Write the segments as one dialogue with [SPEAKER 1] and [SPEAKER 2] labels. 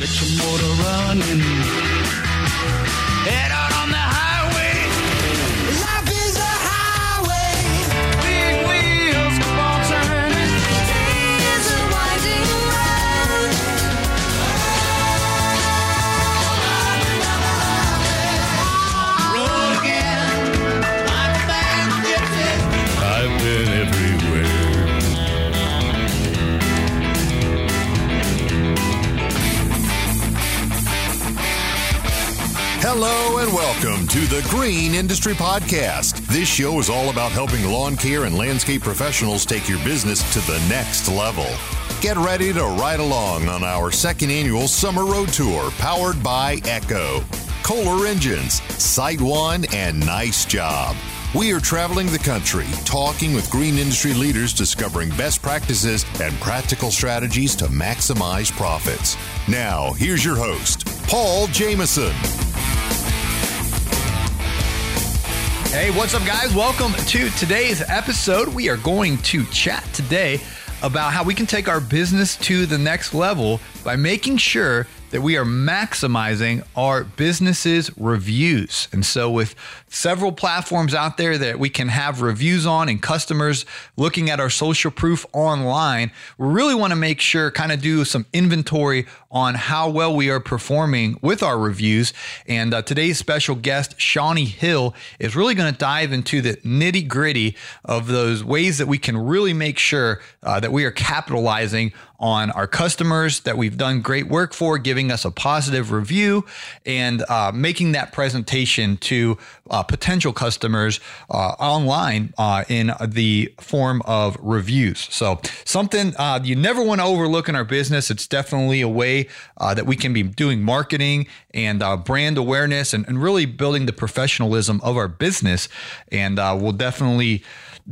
[SPEAKER 1] Get your motor running. Head out on the
[SPEAKER 2] the Green Industry Podcast. This show is all about helping lawn care and landscape professionals take your business to the next level. Get ready to ride along on our second annual summer road tour powered by Echo, Kohler Engines, SiteOne, and Nice Job. We are traveling the country, talking with green industry leaders, discovering best practices and practical strategies to maximize profits. Now, here's your host, Paul Jameson.
[SPEAKER 3] Hey, what's up, guys? Welcome to today's episode. We are going to chat today about how we can take our business to the next level by making sure that we are maximizing our business's reviews. And so, with several platforms out there that we can have reviews on and customers looking at our social proof online, we really want to make sure, kind of do some inventory on how well we are performing with our reviews. And uh, today's special guest, Shawnee Hill, is really going to dive into the nitty gritty of those ways that we can really make sure uh, that we are capitalizing on our customers that we've done great work for, giving us a positive review, and uh, making that presentation to uh, potential customers uh, online uh, in the form of reviews. So, something uh, you never want to overlook in our business. It's definitely a way uh, that we can be doing marketing and brand awareness and, and really building the professionalism of our business. And we'll definitely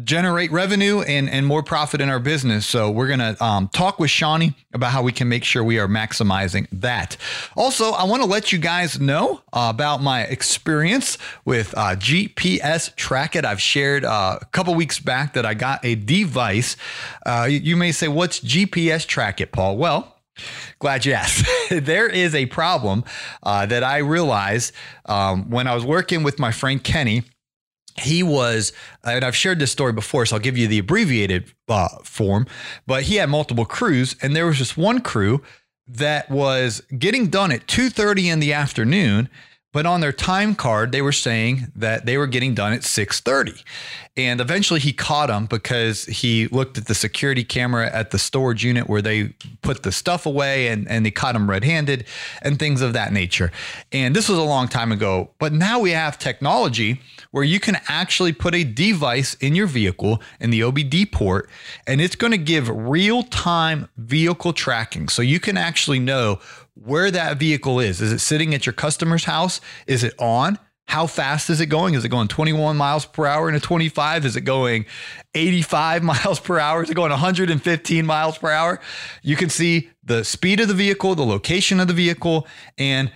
[SPEAKER 3] generate revenue and, and more profit in our business. So we're going to um, talk with Shawnee about how we can make sure we are maximizing that. Also, I want to let you guys know uh, about my experience with uh, GPS Track It. I've shared uh, a couple weeks back that I got a device. Uh, you, may say, what's GPS Track It, Paul? Well, Glad you asked. there is a problem uh, that I realized um, when I was working with my friend Kenny he was, and I've shared this story before, so I'll give you the abbreviated uh, form. But he had multiple crews, and there was just one crew that was getting done at two thirty in the afternoon. But on their time card, they were saying that they were getting done at 6:30. And eventually he caught them because he looked at the security camera at the storage unit where they put the stuff away and, and they caught him red-handed and things of that nature. And this was a long time ago. But now we have technology where you can actually put a device in your vehicle in the OBD port, and it's going to give real-time vehicle tracking. So you can actually know where that vehicle is. Is it sitting at your customer's house? Is it on? How fast is it going? Is it going 21 miles per hour in a 25? Is it going 85 miles per hour? Is it going 115 miles per hour? You can see the speed of the vehicle, the location of the vehicle, and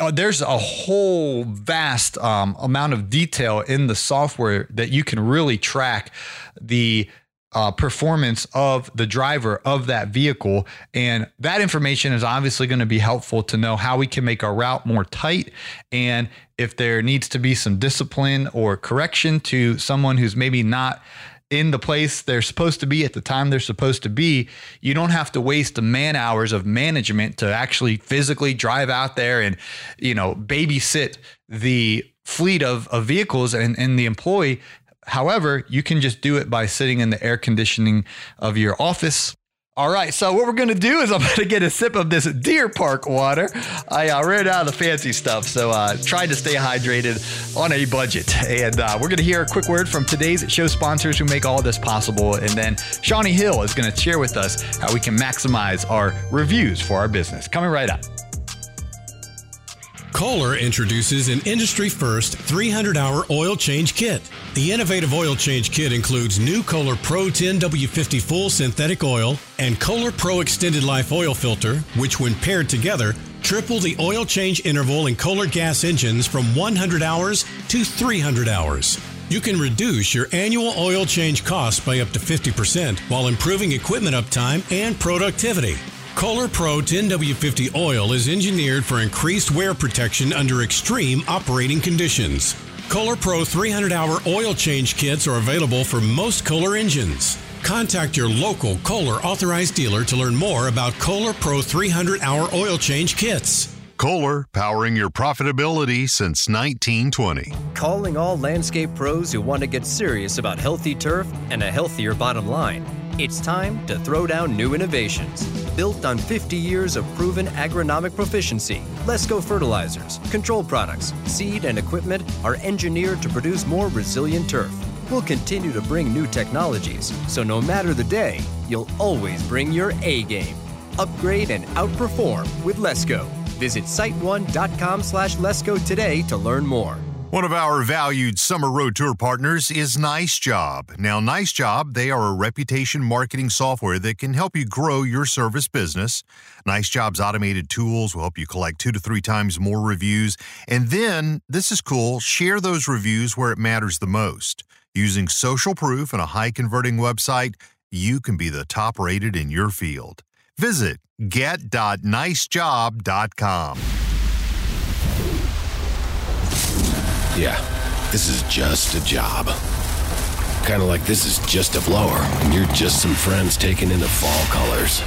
[SPEAKER 3] uh, there's a whole vast um, amount of detail in the software that you can really track the uh, performance of the driver of that vehicle. And that information is obviously going to be helpful to know how we can make our route more tight. And if there needs to be some discipline or correction to someone who's maybe not in the place they're supposed to be at the time they're supposed to be, you don't have to waste the man hours of management to actually physically drive out there and, you know, babysit the fleet of, of vehicles and, and the employee However, you can just do it by sitting in the air conditioning of your office. All right, so what we're gonna do is I'm gonna get a sip of this Deer Park water. I uh, ran out of the fancy stuff, so uh, tried to stay hydrated on a budget. And uh, we're gonna hear a quick word from today's show sponsors who make all this possible. And then Shawnee Hill is gonna share with us how we can maximize our reviews for our business. Coming right up.
[SPEAKER 4] Kohler introduces an industry first 300 hour oil change kit. The innovative oil change kit includes new Kohler Pro 10 W50 full synthetic oil and Kohler Pro extended life oil filter, which, when paired together, triple the oil change interval in Kohler gas engines from 100 hours to 300 hours. You can reduce your annual oil change costs by up to 50% while improving equipment uptime and productivity. Kohler Pro 10W50 oil is engineered for increased wear protection under extreme operating conditions. Kohler Pro 300 hour oil change kits are available for most Kohler engines. Contact your local Kohler authorized dealer to learn more about Kohler Pro 300 hour oil change kits.
[SPEAKER 2] Kohler, powering your profitability since 1920.
[SPEAKER 5] Calling all landscape pros who want to get serious about healthy turf and a healthier bottom line. It's time to throw down new innovations. Built on 50 years of proven agronomic proficiency, Lesco fertilizers, control products, seed, and equipment are engineered to produce more resilient turf. We'll continue to bring new technologies, so no matter the day, you'll always bring your A game. Upgrade and outperform with Lesco. Visit siteone.com slash Lesco today to learn more.
[SPEAKER 2] One of our valued summer road tour partners is Nice Job. Now, Nice Job, they are a reputation marketing software that can help you grow your service business. Nice Job's automated tools will help you collect two to three times more reviews. And then, this is cool, share those reviews where it matters the most. Using social proof and a high converting website, you can be the top rated in your field. Visit get.nicejob.com.
[SPEAKER 6] Yeah, this is just a job. Kind of like this is just a blower, and you're just some friends taking in the fall colors.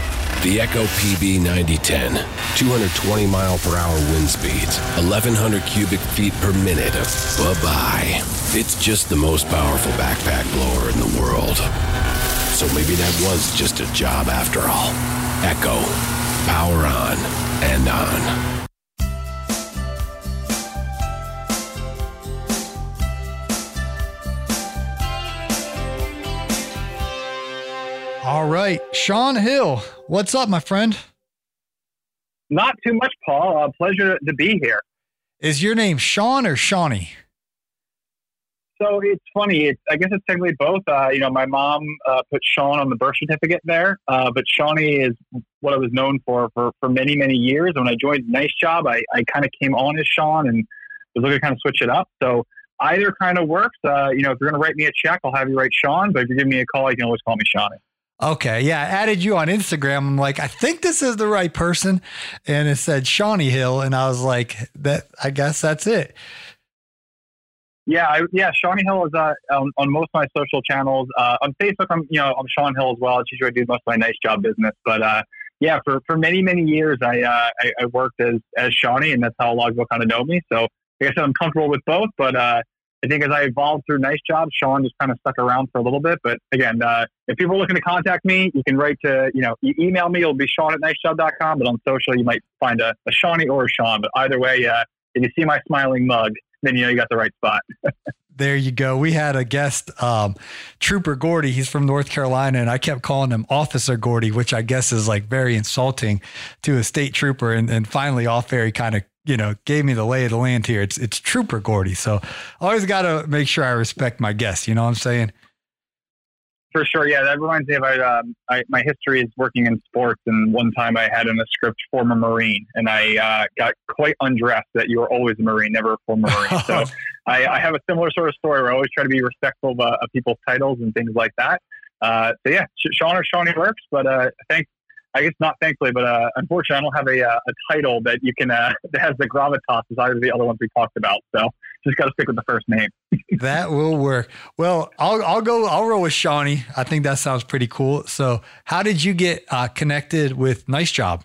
[SPEAKER 6] The Echo PB 9010, 220 mile per hour wind speeds, 1100 cubic feet per minute of bye bye. It's just the most powerful backpack blower in the world. So maybe that was just a job after all. Echo, power on and on.
[SPEAKER 3] All right, Sean Hill, what's up, my friend?
[SPEAKER 7] Not too much, Paul. Uh, pleasure to be here.
[SPEAKER 3] Is your name Sean or Shawnee?
[SPEAKER 7] So it's funny. It's, I guess it's technically both. Uh, you know, my mom uh, put Sean on the birth certificate there, uh, but Shawnee is what I was known for, for for many many years. When I joined Nice Job, I, I kind of came on as Sean and was looking to kind of switch it up. So either kind of works. Uh, you know, if you're going to write me a check, I'll have you write Sean. But if you give me a call, you can always call me Shawnee.
[SPEAKER 3] Okay, yeah, I added you on Instagram. I'm like, I think this is the right person, and it said Shawnee Hill, and I was like, that. I guess that's it.
[SPEAKER 7] Yeah, I, yeah. Shawnee Hill is uh, on, on most of my social channels. Uh, on Facebook, I'm you know I'm Sean Hill as well. It's usually I do most of my nice job business. But uh, yeah, for, for many many years, I, uh, I I worked as as Shawnee, and that's how a lot of people kind of know me. So I guess I'm comfortable with both. But uh, I think as I evolved through Nice Job, Sean just kind of stuck around for a little bit. But again, uh, if people are looking to contact me, you can write to you know you email me. It'll be Sean at nicejob.com. But on social, you might find a, a Shawnee or a Sean. But either way, uh, if you see my smiling mug, then you know you got the right spot.
[SPEAKER 3] There you go. We had a guest, um, Trooper Gordy. He's from North Carolina, and I kept calling him Officer Gordy, which I guess is like very insulting to a state trooper. And, and finally, off air, he kind of you know gave me the lay of the land here. It's it's Trooper Gordy. So always got to make sure I respect my guests. You know what I'm saying?
[SPEAKER 7] For sure, yeah. That reminds me of I, um, I, my history is working in sports, and one time I had in a script former Marine, and I uh, got quite undressed that you were always a Marine, never a former Marine. So I, I have a similar sort of story where I always try to be respectful of, uh, of people's titles and things like that. Uh, so yeah, Sean or Shawnee works, but uh, thanks. I guess not thankfully, but uh, unfortunately, I don't have a, uh, a title that you can uh, that has the gravitas as either of the other ones we talked about. So just got to stick with the first name.
[SPEAKER 3] that will work. Well, I'll I'll go. I'll roll with Shawnee. I think that sounds pretty cool. So, how did you get uh, connected with Nice Job?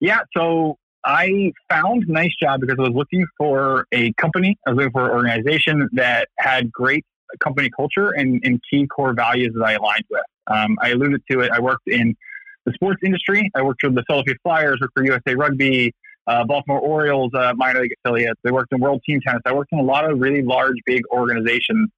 [SPEAKER 7] Yeah, so I found Nice Job because I was looking for a company. I was looking for an organization that had great company culture and, and key core values that I aligned with. Um, I alluded to it. I worked in the sports industry. I worked for the Philadelphia Flyers, worked for USA Rugby, uh, Baltimore Orioles uh, minor league affiliates. I worked in World Team Tennis. I worked in a lot of really large, big organizations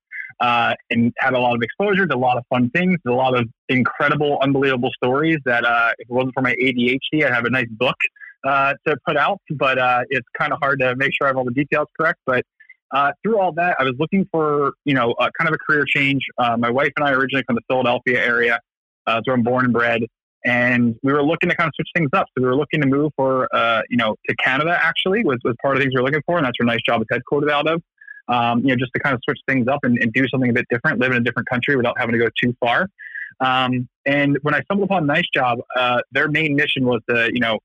[SPEAKER 7] uh, and had a lot of exposure to a lot of fun things, a lot of incredible, unbelievable stories that uh, if it wasn't for my ADHD, I'd have a nice book uh, to put out. But uh, it's kind of hard to make sure I have all the details correct. But uh, through all that, I was looking for you know uh, kind of a career change. Uh, my wife and I originally from the Philadelphia area, uh, so I'm born and bred, and we were looking to kind of switch things up. So we were looking to move for uh, you know to Canada actually was, was part of things we were looking for, and that's where Nice Job is headquartered out of. Um, you know, just to kind of switch things up and, and do something a bit different, live in a different country without having to go too far. Um, And when I stumbled upon Nice Job, uh, their main mission was to, you know,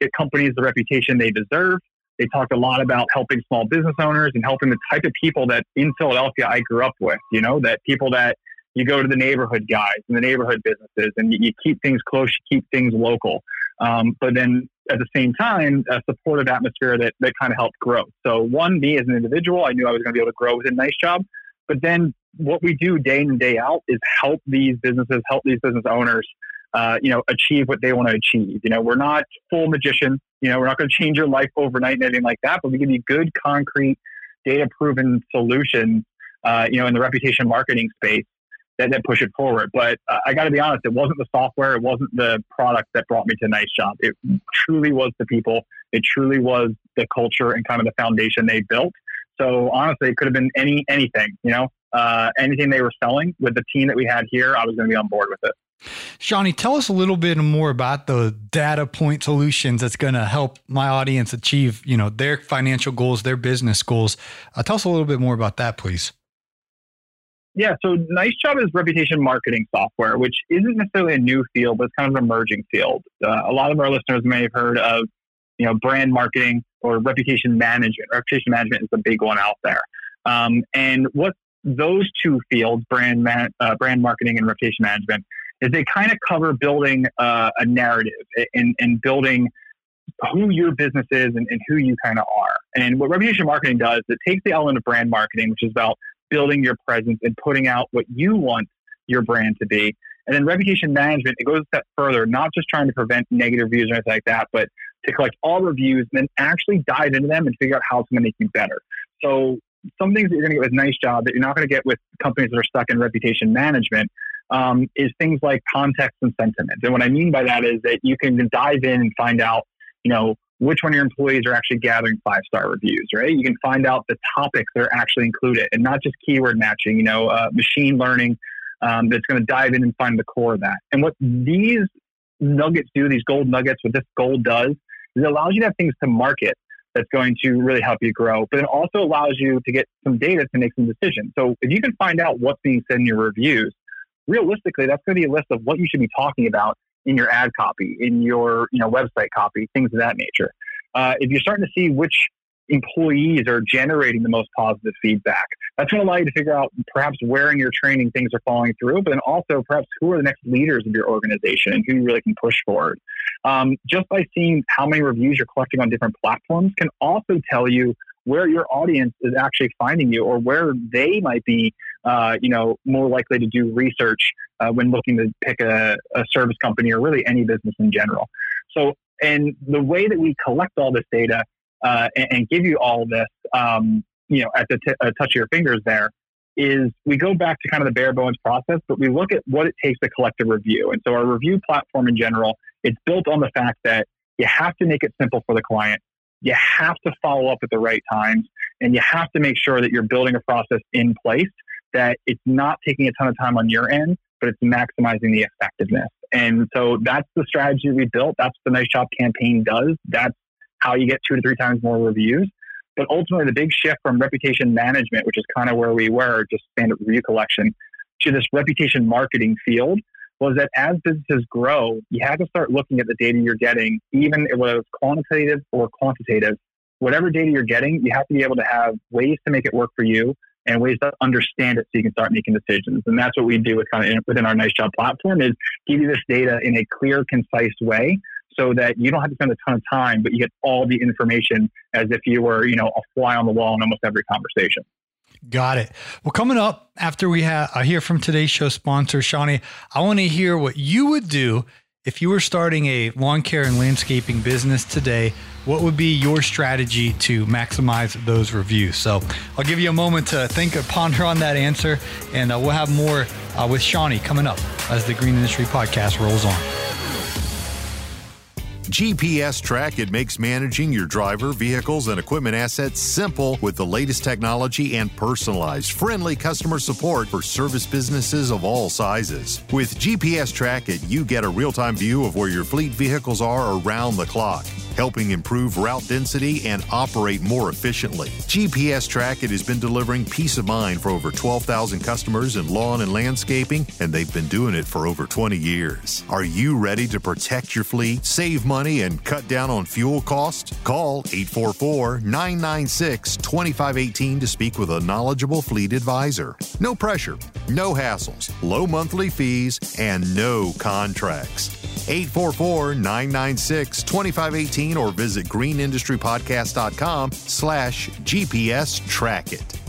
[SPEAKER 7] get companies the reputation they deserve. They talked a lot about helping small business owners and helping the type of people that in Philadelphia I grew up with, you know, that people that you go to the neighborhood guys and the neighborhood businesses and you, you keep things close, you keep things local. Um, but then at the same time, a supportive atmosphere that, that kind of helped grow. So one, me as an individual, I knew I was going to be able to grow with a Nice Job. But then what we do day in and day out is help these businesses, help these business owners, uh, you know, achieve what they want to achieve. You know, we're not full magicians. You know, we're not going to change your life overnight and anything like that, but we give you good, concrete, data proven solutions, uh, you know, in the reputation marketing space that, that push it forward. But uh, I got to be honest, it wasn't the software, it wasn't the product that brought me to Nice Job. It truly was the people. It truly was the culture and kind of the foundation they built. So honestly, it could have been any anything. You know, uh, anything they were selling with the team that we had here, I was going to be on board with it.
[SPEAKER 3] Shawnee, tell us a little bit more about the data point solutions that's going to help my audience achieve, you know, their financial goals, their business goals. Uh, tell us a little bit more about that, please.
[SPEAKER 7] Yeah, so Nice Job is reputation marketing software, which isn't necessarily a new field, but it's kind of an emerging field. Uh, a lot of our listeners may have heard of, you know, brand marketing or reputation management. Reputation management is the big one out there. Um, and what those two fields, brand man, uh, brand marketing and reputation management, is they kind of cover building uh, a narrative and, and building who your business is and, and who you kind of are. And what reputation marketing does, it takes the element of brand marketing, which is about building your presence and putting out what you want your brand to be. And then reputation management, it goes a step further, not just trying to prevent negative reviews or anything like that, but to collect all reviews and then actually dive into them and figure out how it's going to make you better. So some things that you're going to get with Nice Job that you're not going to get with companies that are stuck in reputation management um, is things like context and sentiment. And what I mean by that is that you can dive in and find out, you know, which one of your employees are actually gathering five star reviews, right? You can find out the topics that are actually included and not just keyword matching, you know, uh, machine learning um, that's going to dive in and find the core of that. And what these nuggets do, these gold nuggets, what this gold does, is it allows you to have things to market that's going to really help you grow, but it also allows you to get some data to make some decisions. So if you can find out what's being said in your reviews, realistically, that's going to be a list of what you should be talking about in your ad copy, in your you know website copy, things of that nature. Uh, if you're starting to see which employees are generating the most positive feedback, that's going to allow you to figure out perhaps where in your training things are falling through, but then also perhaps who are the next leaders of your organization and who you really can push forward. Um, just by seeing how many reviews you're collecting on different platforms can also tell you where your audience is actually finding you or where they might be uh, you know more likely to do research uh, when looking to pick a, a service company or really any business in general. So and the way that we collect all this data uh, and, and give you all this um, you know at the uh, touch of your fingers there is we go back to kind of the bare bones process but we look at what it takes to collect a review. And so our review platform in general it's built on the fact that you have to make it simple for the client you have to follow up at the right times and you have to make sure that you're building a process in place that it's not taking a ton of time on your end but it's maximizing the effectiveness. And so that's the strategy we built. That's the Nice Job campaign does. That's how you get two to three times more reviews. But ultimately the big shift from reputation management which is kind of where we were just standard review collection to this reputation marketing field was that as businesses grow, you have to start looking at the data you're getting, even whether it's quantitative or quantitative. Whatever data you're getting, you have to be able to have ways to make it work for you and ways to understand it so you can start making decisions. And that's what we do with kind of within our Nice Job platform is give you this data in a clear, concise way so that you don't have to spend a ton of time, but you get all the information as if you were, you know, a fly on the wall in almost every conversation.
[SPEAKER 3] Got it. Well, coming up after we have I uh, hear from today's show sponsor, Shawnee, I want to hear what you would do if you were starting a lawn care and landscaping business today. What would be your strategy to maximize those reviews? So I'll give you a moment to think or ponder on that answer, and uh, we'll have more uh, with Shawnee coming up as the Green Industry Podcast rolls on.
[SPEAKER 2] GPS Track it makes managing your driver, vehicles, and equipment assets simple with the latest technology and personalized, friendly customer support for service businesses of all sizes. With GPS Track it, you get a real time view of where your fleet vehicles are around the clock. Helping improve route density and operate more efficiently. GPS Track It has been delivering peace of mind for over 12,000 customers in lawn and landscaping, and they've been doing it for over 20 years. Are you ready to protect your fleet, save money, and cut down on fuel costs? Call 844 996 2518 to speak with a knowledgeable fleet advisor. No pressure, no hassles, low monthly fees, and no contracts. 844 996 2518 or visit greenindustrypodcast.com slash GPS track it.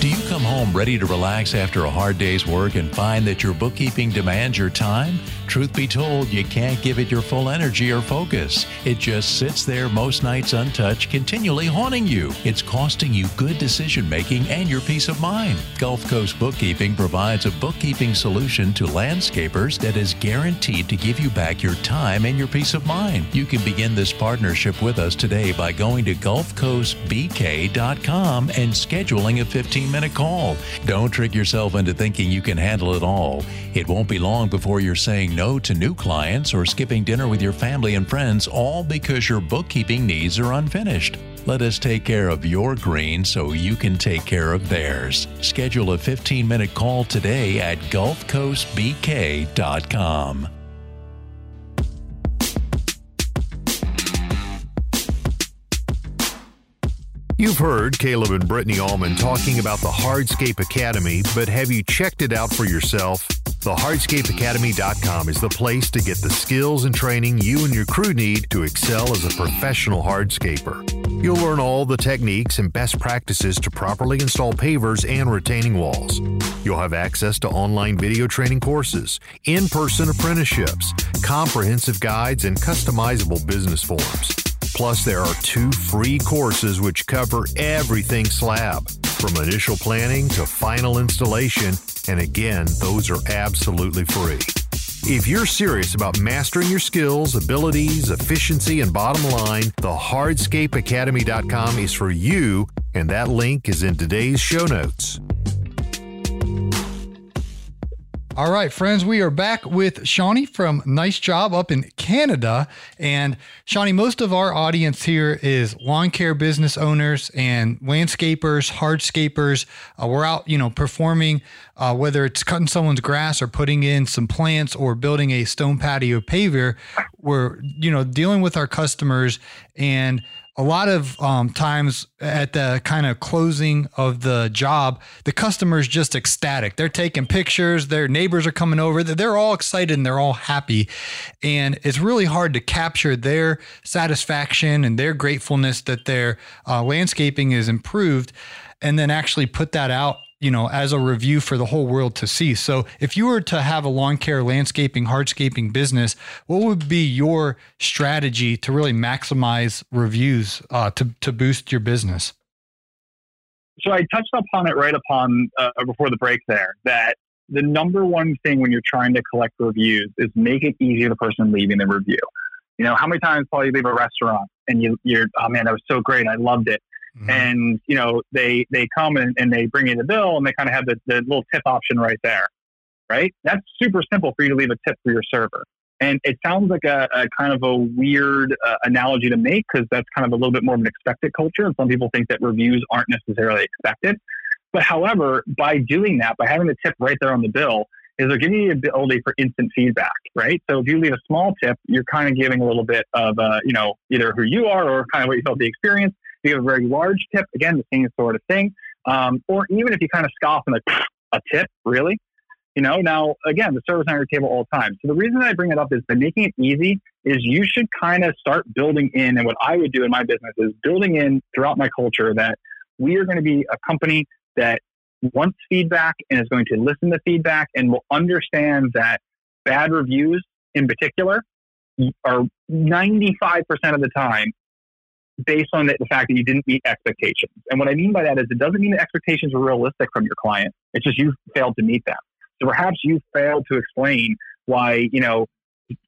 [SPEAKER 8] Do you come home ready to relax after a hard day's work and find that your bookkeeping demands your time? Truth be told, you can't give it your full energy or focus. It just sits there most nights untouched, continually haunting you. It's costing you good decision making and your peace of mind. Gulf Coast Bookkeeping provides a bookkeeping solution to landscapers that is guaranteed to give you back your time and your peace of mind. You can begin this partnership with us today by going to GulfCoastBK.com and scheduling a 15 minute call. Don't trick yourself into thinking you can handle it all. It won't be long before you're saying no to new clients or skipping dinner with your family and friends, all because your bookkeeping needs are unfinished. Let us take care of your green so you can take care of theirs. Schedule a 15 minute call today at GulfCoastBK.com.
[SPEAKER 2] You've heard Caleb and Brittany Allman talking about the Hardscape Academy, but have you checked it out for yourself? The hardscapeacademy.com is the place to get the skills and training you and your crew need to excel as a professional hardscaper. You'll learn all the techniques and best practices to properly install pavers and retaining walls. You'll have access to online video training courses, in person apprenticeships, comprehensive guides, and customizable business forms. Plus, there are two free courses which cover everything slab, from initial planning to final installation, and again, those are absolutely free. If you're serious about mastering your skills, abilities, efficiency, and bottom line, the hardscapeacademy.com is for you, and that link is in today's show notes.
[SPEAKER 3] All right, friends, we are back with Shawnee from Nice Job up in Canada. And Shawnee, most of our audience here is lawn care business owners and landscapers, hardscapers. Uh, we're out, you know, performing, uh, whether it's cutting someone's grass or putting in some plants or building a stone patio paver. We're, you know, dealing with our customers and a lot of um, times at the kind of closing of the job, the customer's just ecstatic. They're taking pictures, their neighbors are coming over, they're all excited and they're all happy. And it's really hard to capture their satisfaction and their gratefulness that their uh, landscaping is improved and then actually put that out you know, as a review for the whole world to see. So, if you were to have a lawn care, landscaping, hardscaping business, what would be your strategy to really maximize reviews uh, to to boost your business?
[SPEAKER 7] So I touched upon it right upon uh, before the break there that the number one thing when you're trying to collect reviews is make it easy for the person leaving the review. You know, how many times, Paul, you leave a restaurant and you, you're, oh man, that was so great. I loved it.
[SPEAKER 3] Mm-hmm.
[SPEAKER 7] And, you know, they, they come and, and they bring you the bill and they kind of have the, the little tip option right there, right? That's super simple for you to leave a tip for your server. And it sounds like a, a kind of a weird uh, analogy to make because that's kind of a little bit more of an expected culture. And some people think that reviews aren't necessarily expected. But however, by doing that, by having the tip right there on the bill, is they're giving you the ability for instant feedback, right? So if you leave a small tip, you're kind of giving a little bit of, uh, you know, either who you are or kind of what you felt the experience. You have a very large tip, again, the same sort of thing. Um, or even if you kind of scoff and like, a tip, really? You know, now again, the server's on your table all the time. So the reason I bring it up is by making it easy is you should kind of start building in, and what I would do in my business is building in throughout my culture that we are going to be a company that wants feedback and is going to listen to feedback and will understand that bad reviews in particular are 95% of the time based on the, the fact that you didn't meet expectations. And what I mean by that is it doesn't mean the expectations were realistic from your client. It's just you failed to meet them. So perhaps you failed to explain why, you know,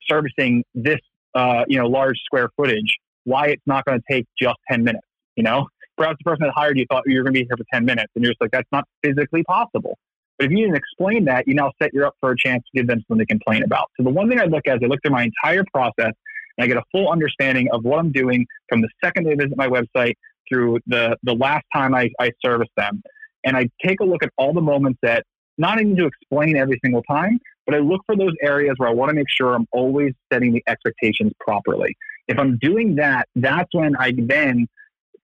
[SPEAKER 7] servicing this, uh, you know, large square footage, why it's not going to take just 10 minutes, you know? Perhaps the person that hired you thought you were going to be here for 10 minutes and you're just like, that's not physically possible. But if you didn't explain that, you now set you up for a chance to give them something to complain about. So the one thing I look at is I look through my entire process and I get a full understanding of what I'm doing from the second they visit my website through the, the last time I, I service them. And I take a look at all the moments that not even to explain every single time, but I look for those areas where I want to make sure I'm always setting the expectations properly. If I'm doing that, that's when I then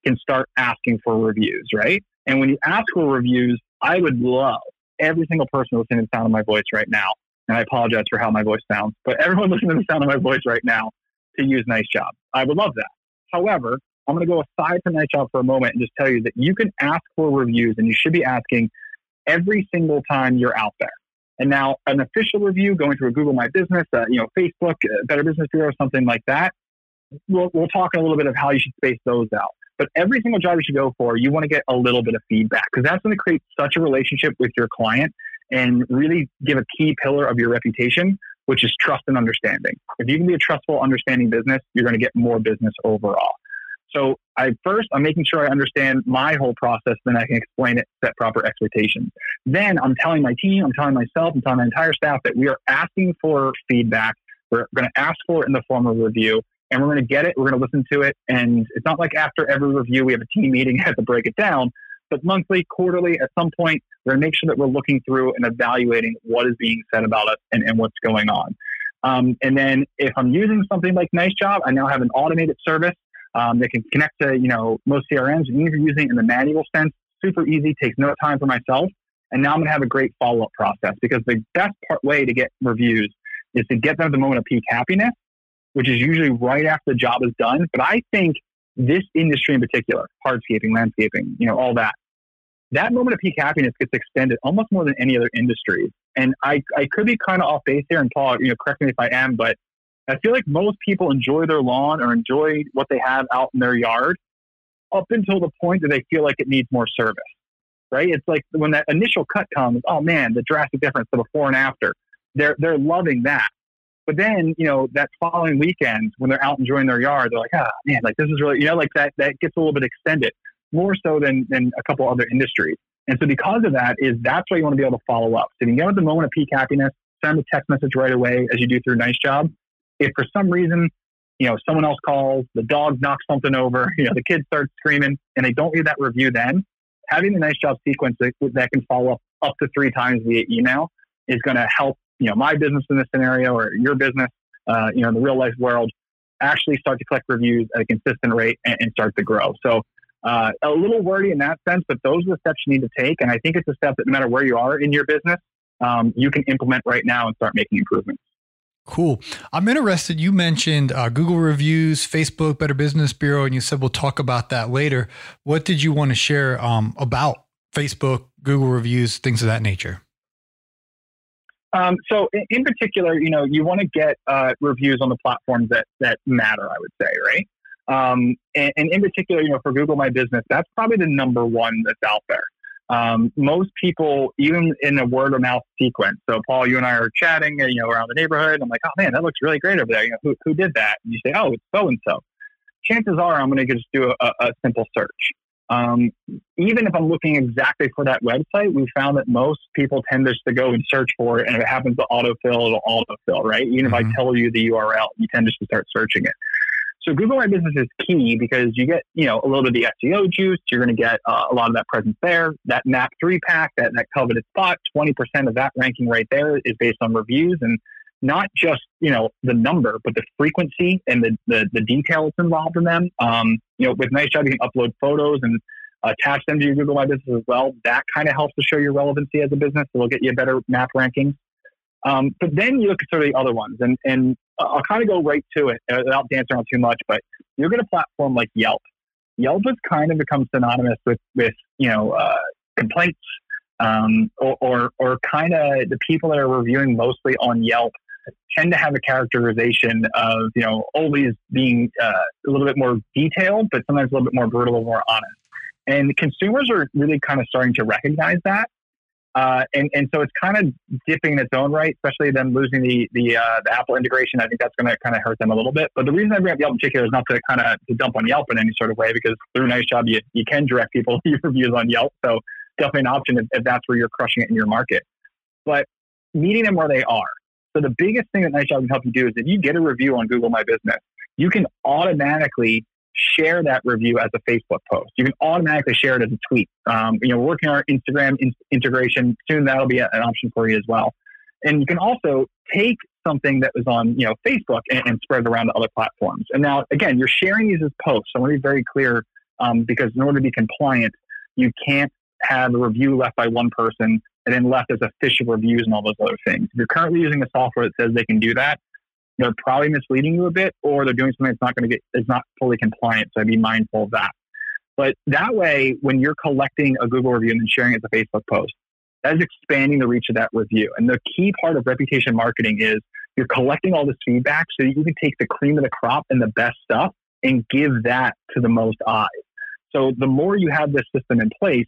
[SPEAKER 7] can start asking for reviews, right? And when you ask for reviews, I would love every single person listening to the sound of my voice right now, and I apologize for how my voice sounds, but everyone listening to the sound of my voice right now to use Nice Job. I would love that. However, I'm going to go aside from Nice Job for a moment and just tell you that you can ask for reviews, and you should be asking every single time you're out there. And now, an official review going through a Google My Business, uh, you know, Facebook, uh, Better Business Bureau, something like that. We'll, we'll talk a little bit of how you should space those out. But every single job you should go for, you want to get a little bit of feedback because that's going to create such a relationship with your client and really give a key pillar of your reputation, which is trust and understanding. If you can be a trustful, understanding business, you're going to get more business overall. So I first I'm making sure I understand my whole process, then I can explain it, set proper expectations. Then I'm telling my team, I'm telling myself, I'm telling my entire staff that we are asking for feedback. We're going to ask for it in the form of review, and we're going to get it. We're going to listen to it, and it's not like after every review we have a team meeting have to break it down. But monthly, quarterly, at some point, we're going to make sure that we're looking through and evaluating what is being said about us and, and what's going on. Um, and then if I'm using something like Nice Job, I now have an automated service um, that can connect to you know most CRMs. And you're using it in the manual sense, super easy, takes no time for myself. And now I'm going to have a great follow up process because the best part way to get reviews is to get them at the moment of peak happiness, which is usually right after the job is done. But I think this industry in particular, hardscaping, landscaping, you know, all that, that moment of peak happiness gets extended almost more than any other industry. And I, I could be kind of off base here and Paul, you know, correct me if I am, but I feel like most people enjoy their lawn or enjoy what they have out in their yard up until the point that they feel like it needs more service, right? It's like when that initial cut comes, oh man, the drastic difference, the before and after. They're, they're loving that. But then, you know, that following weekend when they're out enjoying their yard, they're like, ah, man, like this is really, you know, like that, that gets a little bit extended more so than, than a couple other industries. And so because of that is that's why you want to be able to follow up. So you get at the moment of peak happiness, send a text message right away as you do through Nice Job. If for some reason, you know, someone else calls, the dog knocks something over, you know, the kids start screaming and they don't leave that review then, having the Nice Job sequence that, that can follow up up to three times via email is going to help, you know, my business in this scenario or your business, uh, you know, in the real life world, actually start to collect reviews at a consistent rate and, and start to grow. So uh, a little wordy in that sense, but those are the steps you need to take. And I think it's a step that no matter where you are in your business, um, you can implement right now and start making improvements.
[SPEAKER 3] Cool. I'm interested. You mentioned uh, Google reviews, Facebook, Better Business Bureau, and you said we'll talk about that later. What did you want to share um, about Facebook, Google reviews, things of that nature?
[SPEAKER 7] Um, so in, in particular, you know, you want to get uh, reviews on the platforms that that matter. I would say, right? Um, and, and in particular, you know, for Google My Business, that's probably the number one that's out there. Um, most people, even in a word of mouth sequence. So, Paul, you and I are chatting, you know, around the neighborhood. I'm like, oh man, that looks really great over there. You know, who, who did that? And you say, oh, it's so and so. Chances are, I'm going to just do a, a simple search. Um, even if I'm looking exactly for that website, we found that most people tend just to go and search for it, and if it happens to autofill, it'll autofill, right? Even
[SPEAKER 3] Mhm.
[SPEAKER 7] if I tell you the URL, you tend just to start searching it. So Google My Business is key because you get, you know, a little bit of the SEO juice. You're going to get uh, a lot of that presence there. That map three pack, that, that coveted spot, 20% of that ranking right there is based on reviews and not just, you know, the number, but the frequency and the, the, the detail that's involved in them. Um, you know, with Nice Job, you can upload photos and attach them to your Google My Business as well. That kind of helps to show your relevancy as a business. It'll get you a better map ranking. Um, but then you look at sort of the other ones, and, and I'll kind of go right to it without dancing around too much. But you look at a platform like Yelp. Yelp has kind of become synonymous with, with you know, uh, complaints um, or, or, or kind of the people that are reviewing mostly on Yelp tend to have a characterization of, you know, always being uh, a little bit more detailed, but sometimes a little bit more brutal or more honest. And consumers are really kind of starting to recognize that. Uh, and, and so it's kind of dipping in its own right, especially them losing the the, uh, the Apple integration. I think that's going to kind of hurt them a little bit. But the reason I bring up Yelp in particular is not to kind of to dump on Yelp in any sort of way, because through Nice Job, you, you can direct people to leave reviews on Yelp. So definitely an option if, if that's where you're crushing it in your market. But meeting them where they are. So the biggest thing that Nice Job can help you do is if you get a review on Google My Business, you can automatically share that review as a Facebook post. You can automatically share it as a tweet. Um, you know, we're working on our Instagram in- integration soon. That'll be a- an option for you as well. And you can also take something that was on you know Facebook and, and spread it around to other platforms. And now again, you're sharing these as posts. So I want to be very clear um, because in order to be compliant, you can't have a review left by one person and then left as official reviews and all those other things. If you're currently using a software that says they can do that, they're probably misleading you a bit, or they're doing something that's not going to get is not fully compliant. So I'd be mindful of that. But that way, when you're collecting a Google review and then sharing it as a Facebook post, that is expanding the reach of that review. And the key part of reputation marketing is you're collecting all this feedback so you can take the cream of the crop and the best stuff and give that to the most eyes. So the more you have this system in place,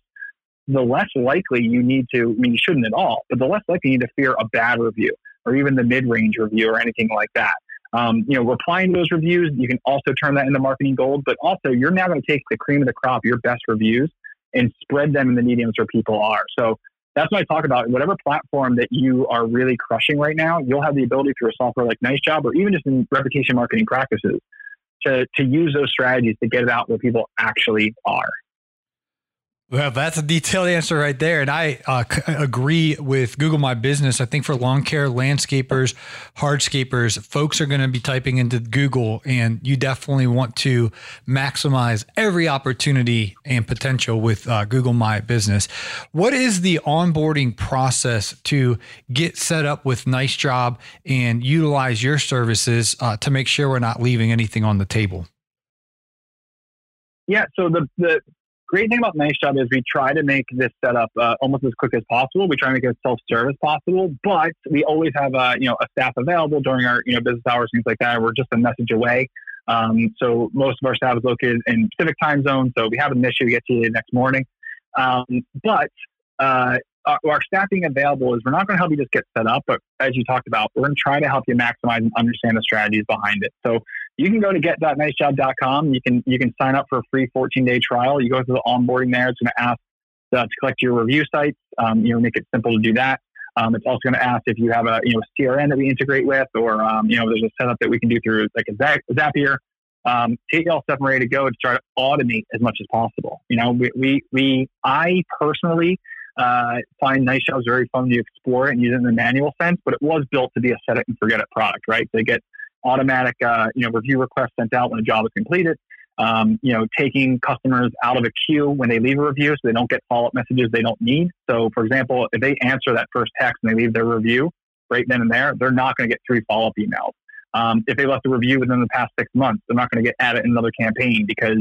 [SPEAKER 7] the less likely you need to, I mean, you shouldn't at all, but the less likely you need to fear a bad review or even the mid range review or anything like that. Um, you know, replying to those reviews, you can also turn that into marketing gold, but also you're now going to take the cream of the crop, your best reviews, and spread them in the mediums where people are. So that's what I talk about. Whatever platform that you are really crushing right now, you'll have the ability through a software like Nice Job or even just in reputation marketing practices to, to use those strategies to get it out where people actually are.
[SPEAKER 3] Well, that's a detailed answer right there. And I uh, c- agree with Google My Business. I think for lawn care, landscapers, hardscapers, folks are going to be typing into Google, and you definitely want to maximize every opportunity and potential with uh, Google My Business. What is the onboarding process to get set up with Nice Job and utilize your services uh, to make sure we're not leaving anything on the table?
[SPEAKER 7] Yeah, so the, the great thing about Nice Job is we try to make this setup uh, almost as quick as possible. We try to make it as self-serve as possible, but we always have uh, you know a staff available during our you know business hours, things like that. We're just a message away. Um, so most of our staff is located in Pacific time zone, so we have an issue, we get to you the next morning. Um, but uh, our, our staff being available is we're not going to help you just get set up, but as you talked about, we're going to try to help you maximize and understand the strategies behind it. So you can go to get.nicejob.com. You can you can sign up for a free 14 day trial. You go through the onboarding there. It's going to ask uh, to collect your review sites. Um, you know, make it simple to do that. Um, it's also going to ask if you have a you know CRM that we integrate with, or um, you know there's a setup that we can do through like a Zap- Zapier. Um, to get all stuff ready to go to try to automate as much as possible. You know, we we, we I personally uh, find Nice Jobs very fun to explore and use it in the manual sense, but it was built to be a set it and forget it product, right? They get automatic, uh, you know, review requests sent out when a job is completed. Um, you know, taking customers out of a queue when they leave a review, so they don't get follow up messages they don't need. So, for example, if they answer that first text and they leave their review right then and there, they're not going to get three follow up emails. Um, if they left a review within the past six months, they're not going to get added in another campaign because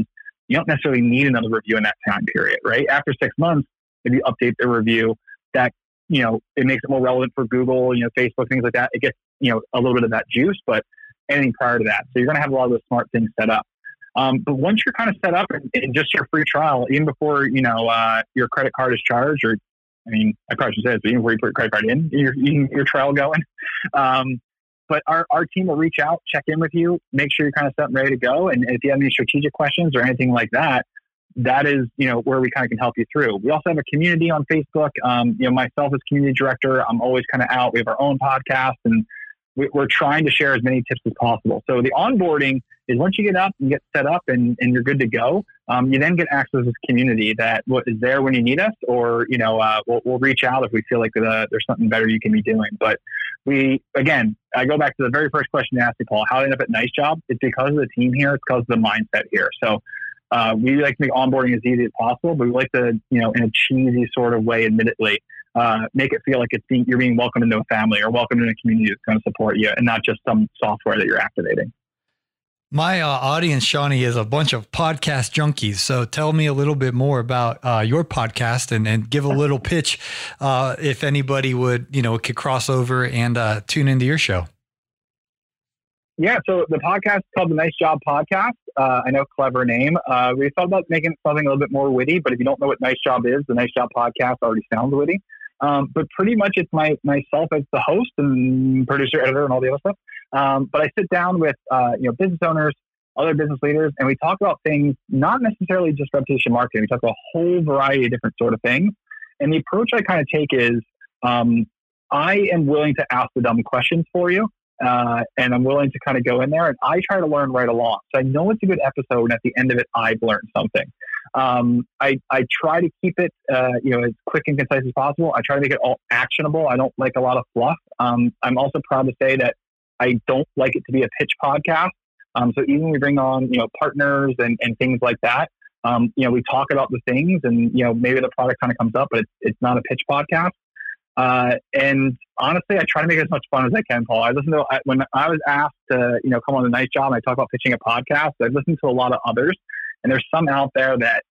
[SPEAKER 7] you don't necessarily need another review in that time period, right? After six months, if you update the review, that you know it makes it more relevant for Google, you know, Facebook, things like that. It gets you know a little bit of that juice, but anything prior to that, so you're going to have a lot of those smart things set up. Um, but once you're kind of set up in, just your free trial, even before you know uh, your credit card is charged, or I mean, I probably should say this, but even before you put your credit card in, your your trial going. Um, but our, our team will reach out, check in with you, make sure you're kind of set and ready to go. And if you have any strategic questions or anything like that, that is, you know, where we kind of can help you through. We also have a community on Facebook. Um, you know, myself as community director, I'm always kind of out. We have our own podcast and we're trying to share as many tips as possible. So the onboarding is once you get up and get set up and, and you're good to go, um, you then get access to this community that is there when you need us, or you know, uh, we'll, we'll reach out if we feel like the, there's something better you can be doing. But we, again, I go back to the very first question you asked me, Paul. How I end up at Nice Job? It's because of the team here. It's because of the mindset here. So uh, we like to make onboarding as easy as possible, but we like to, you know, in a cheesy sort of way, admittedly, uh, make it feel like it's being, you're being welcomed into a family or welcomed in a community that's going to support you, and not just some software that you're activating.
[SPEAKER 3] My uh, audience, Shawnee, is a bunch of podcast junkies. So tell me a little bit more about uh, your podcast and, and give a little pitch uh, if anybody would, you know, could cross over and uh, tune into your show.
[SPEAKER 7] Yeah, so the podcast is called the Nice Job Podcast. Uh, I know, clever name. Uh, we thought about making something a little bit more witty, but if you don't know what Nice Job is, the Nice Job Podcast already sounds witty. Um, but pretty much it's my myself as the host and producer, editor, and all the other stuff. Um, but I sit down with uh, you know business owners, other business leaders, and we talk about things not necessarily just reputation marketing. We talk about a whole variety of different sort of things. And the approach I kind of take is um, I am willing to ask the dumb questions for you. Uh, and I'm willing to kind of go in there and I try to learn right along. So I know it's a good episode, and at the end of it, I've learned something. Um, I, I try to keep it, uh, you know, as quick and concise as possible. I try to make it all actionable. I don't like a lot of fluff. Um, I'm also proud to say that I don't like it to be a pitch podcast. Um, so even when we bring on, you know, partners and, and things like that, um, you know, we talk about the things and, you know, maybe the product kind of comes up, but it's, it's not a pitch podcast. Uh, and honestly, I try to make it as much fun as I can, Paul. I listen to, I, when I was asked to, you know, come on the night job and I talk about pitching a podcast, I've listened to a lot of others and there's some out there that,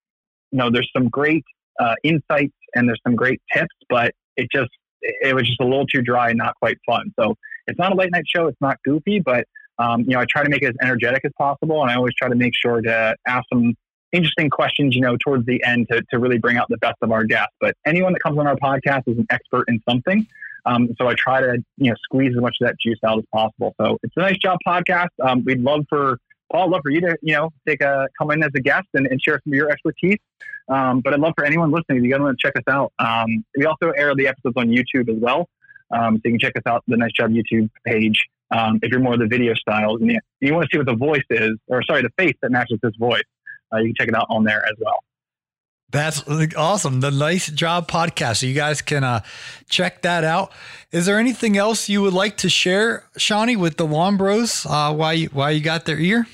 [SPEAKER 7] you know, there's some great uh, insights and there's some great tips, but it just, it was just a little too dry and not quite fun. So it's not a late night show. It's not goofy, but um, you know, I try to make it as energetic as possible, and I always try to make sure to ask some interesting questions, you know, towards the end to, to really bring out the best of our guests. But anyone that comes on our podcast is an expert in something. Um, so I try to, you know, squeeze as much of that juice out as possible. So it's a Nice Job podcast. Um, we'd love for Paul, I'd love for you to, you know, take a come in as a guest and, and share some of your expertise. Um, but I'd love for anyone listening, if you guys want to check us out. Um, we also air the episodes on YouTube as well. Um, so you can check us out the Nice Job YouTube page. Um, if you're more of the video styles and you, you want to see what the voice is, or sorry, the face that matches this voice, uh, you can check it out on there as well.
[SPEAKER 3] That's awesome. The Nice Job podcast. So you guys can uh, check that out. Is there anything else you would like to share, Shawnee, with the Lawn Bros? Uh, why you why you got their ear?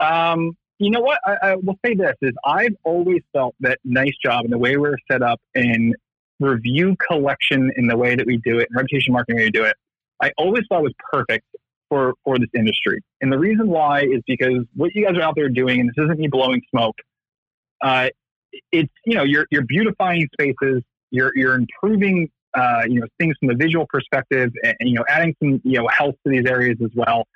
[SPEAKER 7] Um, you know what? I, I will say this is I've always felt that Nice Job and the way we're set up in review collection in the way that we do it and reputation marketing way we do it. I always thought was perfect for for this industry. And the reason why is because what you guys are out there doing, and this isn't me blowing smoke. Uh, it's you know you're you're beautifying spaces, you're you're improving uh, you know things from the visual perspective, and, and you know adding some you know health to these areas as well.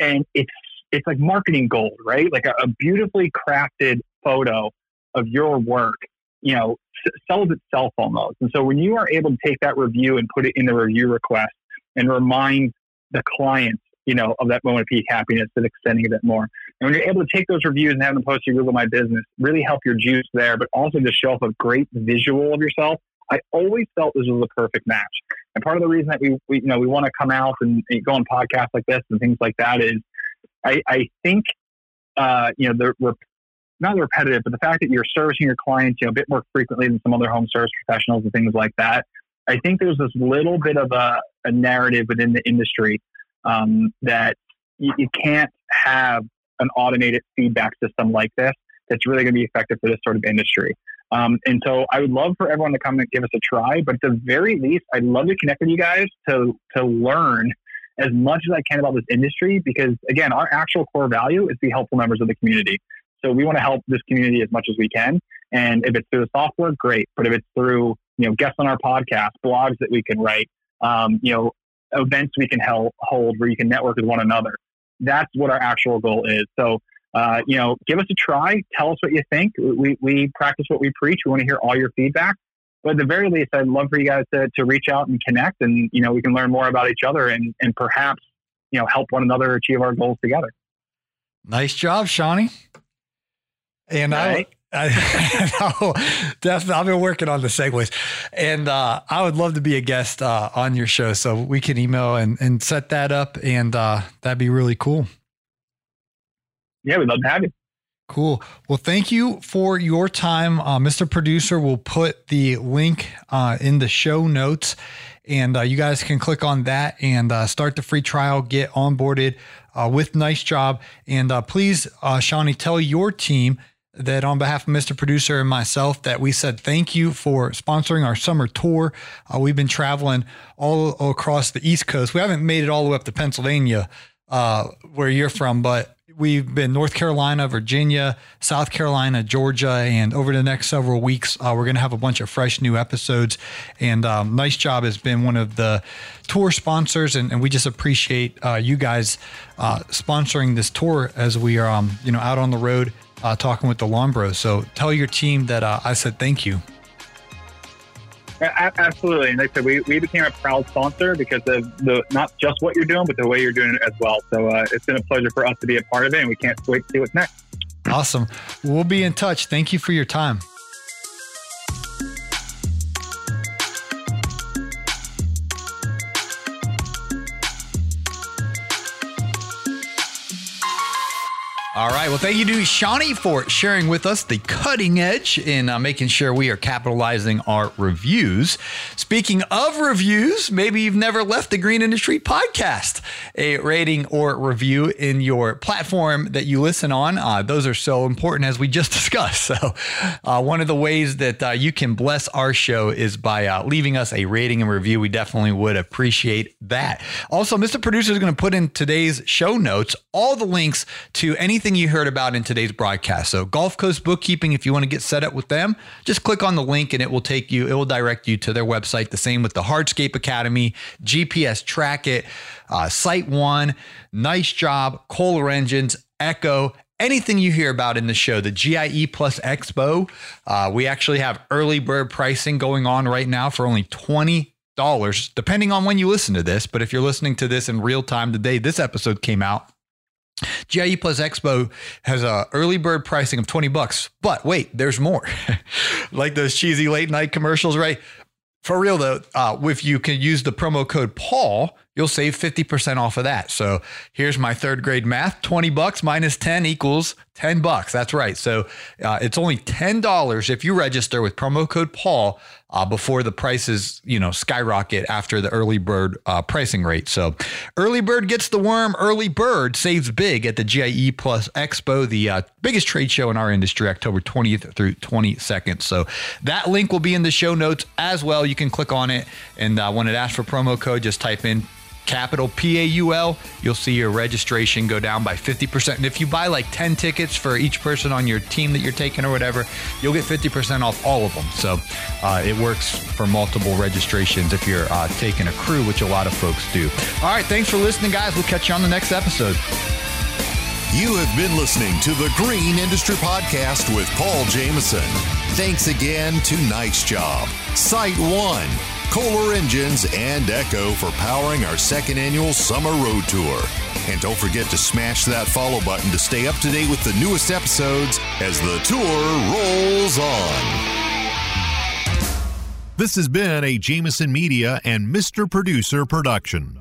[SPEAKER 7] And it's it's like marketing gold, right? Like a, a beautifully crafted photo of your work, you know, s- sells itself almost. And so when you are able to take that review and put it in the review request and remind the client, you know, of that moment of peak happiness and extending it more. And when you're able to take those reviews and have them post to Google My Business, really help your juice there, but also just show off a great visual of yourself. I always felt this was a perfect match. And part of the reason that we, we you know, we want to come out and, and go on podcasts like this and things like that is I, I think, uh, you know, the rep- not the repetitive, but the fact that you're servicing your clients, you know, a bit more frequently than some other home service professionals and things like that. I think there's this little bit of a, a narrative within the industry um, that you, you can't have an automated feedback system like this that's really going to be effective for this sort of industry. Um, and so I would love for everyone to come and give us a try, but at the very least, I'd love to connect with you guys to to learn as much as I can about this industry because again, our actual core value is to be helpful members of the community. So we want to help this community as much as we can. And if it's through the software, great. But if it's through, you know, guests on our podcast, blogs that we can write, um, you know, events we can hel- hold where you can network with one another. That's what our actual goal is. So, uh, you know, give us a try. Tell us what you think. We, we practice what we preach. We want to hear all your feedback. But at the very least, I'd love for you guys to, to reach out and connect and, you know, we can learn more about each other and, and perhaps, you know, help one another achieve our goals together.
[SPEAKER 3] Nice job, Shawnee. And
[SPEAKER 7] Right.
[SPEAKER 3] I, I definitely, I've been working on the segues, and uh, I would love to be a guest uh, on your show, so we can email and, and set that up, and uh, that'd be really cool.
[SPEAKER 7] Yeah, we'd love to have you.
[SPEAKER 3] Cool. Well, thank you for your time, uh, Mr. Producer. We'll put the link uh, in the show notes, and uh, you guys can click on that and uh, start the free trial. Get onboarded uh, with Nice Job, and uh, please, uh, Shawnee, tell your team that on behalf of Mr. Producer and myself that we said thank you for sponsoring our summer tour. Uh, we've been traveling all across the East Coast. We haven't made it all the way up to Pennsylvania, uh, where you're from, but we've been North Carolina, Virginia, South Carolina, Georgia, and over the next several weeks, uh, we're going to have a bunch of fresh new episodes. And um, Nice Job has been one of the tour sponsors, and, and we just appreciate uh, you guys uh, sponsoring this tour as we are, um, you know, out on the road uh, talking with the Lawn Bros. So tell your team that uh, I said thank you.
[SPEAKER 7] A- Absolutely. And like I said, we, we became a proud sponsor because of the not just what you're doing, but the way you're doing it as well. So uh, it's been a pleasure for us to be a part of it, and we can't wait to see what's next.
[SPEAKER 3] Awesome. We'll be in touch. Thank you for your time. All right. Well, thank you to Shawnee for sharing with us the cutting edge in uh, making sure we are capitalizing our reviews. Speaking of reviews, maybe you've never left the Green Industry podcast a rating or review in your platform that you listen on. Uh, those are so important as we just discussed. So, uh, one of the ways that uh, you can bless our show is by uh, leaving us a rating and review. We definitely would appreciate that. Also, Mr. Producer is going to put in today's show notes all the links to anything you heard about in today's broadcast. So, Gulf Coast Bookkeeping, if you want to get set up with them, just click on the link and it will take you, it will direct you to their website. The same with the Hardscape Academy, GPS Track It, uh, SiteOne, Nice Job, Kohler Engines, Echo, anything you hear about in the show, the GIE Plus Expo. Uh, we actually have early bird pricing going on right now for only 20 dollars, depending on when you listen to this. But if you're listening to this in real time today, this episode came out, GIE Plus Expo has a early bird pricing of 20 bucks. But wait, there's more. like those cheesy late night commercials, right? For real though, uh, if you can use the promo code Paul, you'll save 50% off of that. So here's my third grade math 20 bucks minus 10 equals 10 bucks. That's right. So uh, it's only $10 if you register with promo code Paul uh, before the prices, you know, skyrocket after the early bird uh, pricing rate. So early bird gets the worm. Early bird saves big at the GIE Plus Expo, the uh, biggest trade show in our industry, October 20th through 22nd. So that link will be in the show notes as well. You can click on it, and uh, when it asks for promo code, just type in capital P A U L, you'll see your registration go down by 50%. And if you buy like 10 tickets for each person on your team that you're taking or whatever, you'll get 50% off all of them. So uh, it works for multiple registrations if you're uh, taking a crew, which a lot of folks do. All right, thanks for listening, guys. We'll catch you on the next episode.
[SPEAKER 2] You have been listening to the Green Industry Podcast with Paul Jameson. Thanks again to Nice Job, SiteOne, Kohler Engines, and Echo for powering our second annual summer road tour. And don't forget to smash that follow button to stay up to date with the newest episodes as the tour rolls on. This has been a Jameson Media and Mr. Producer production.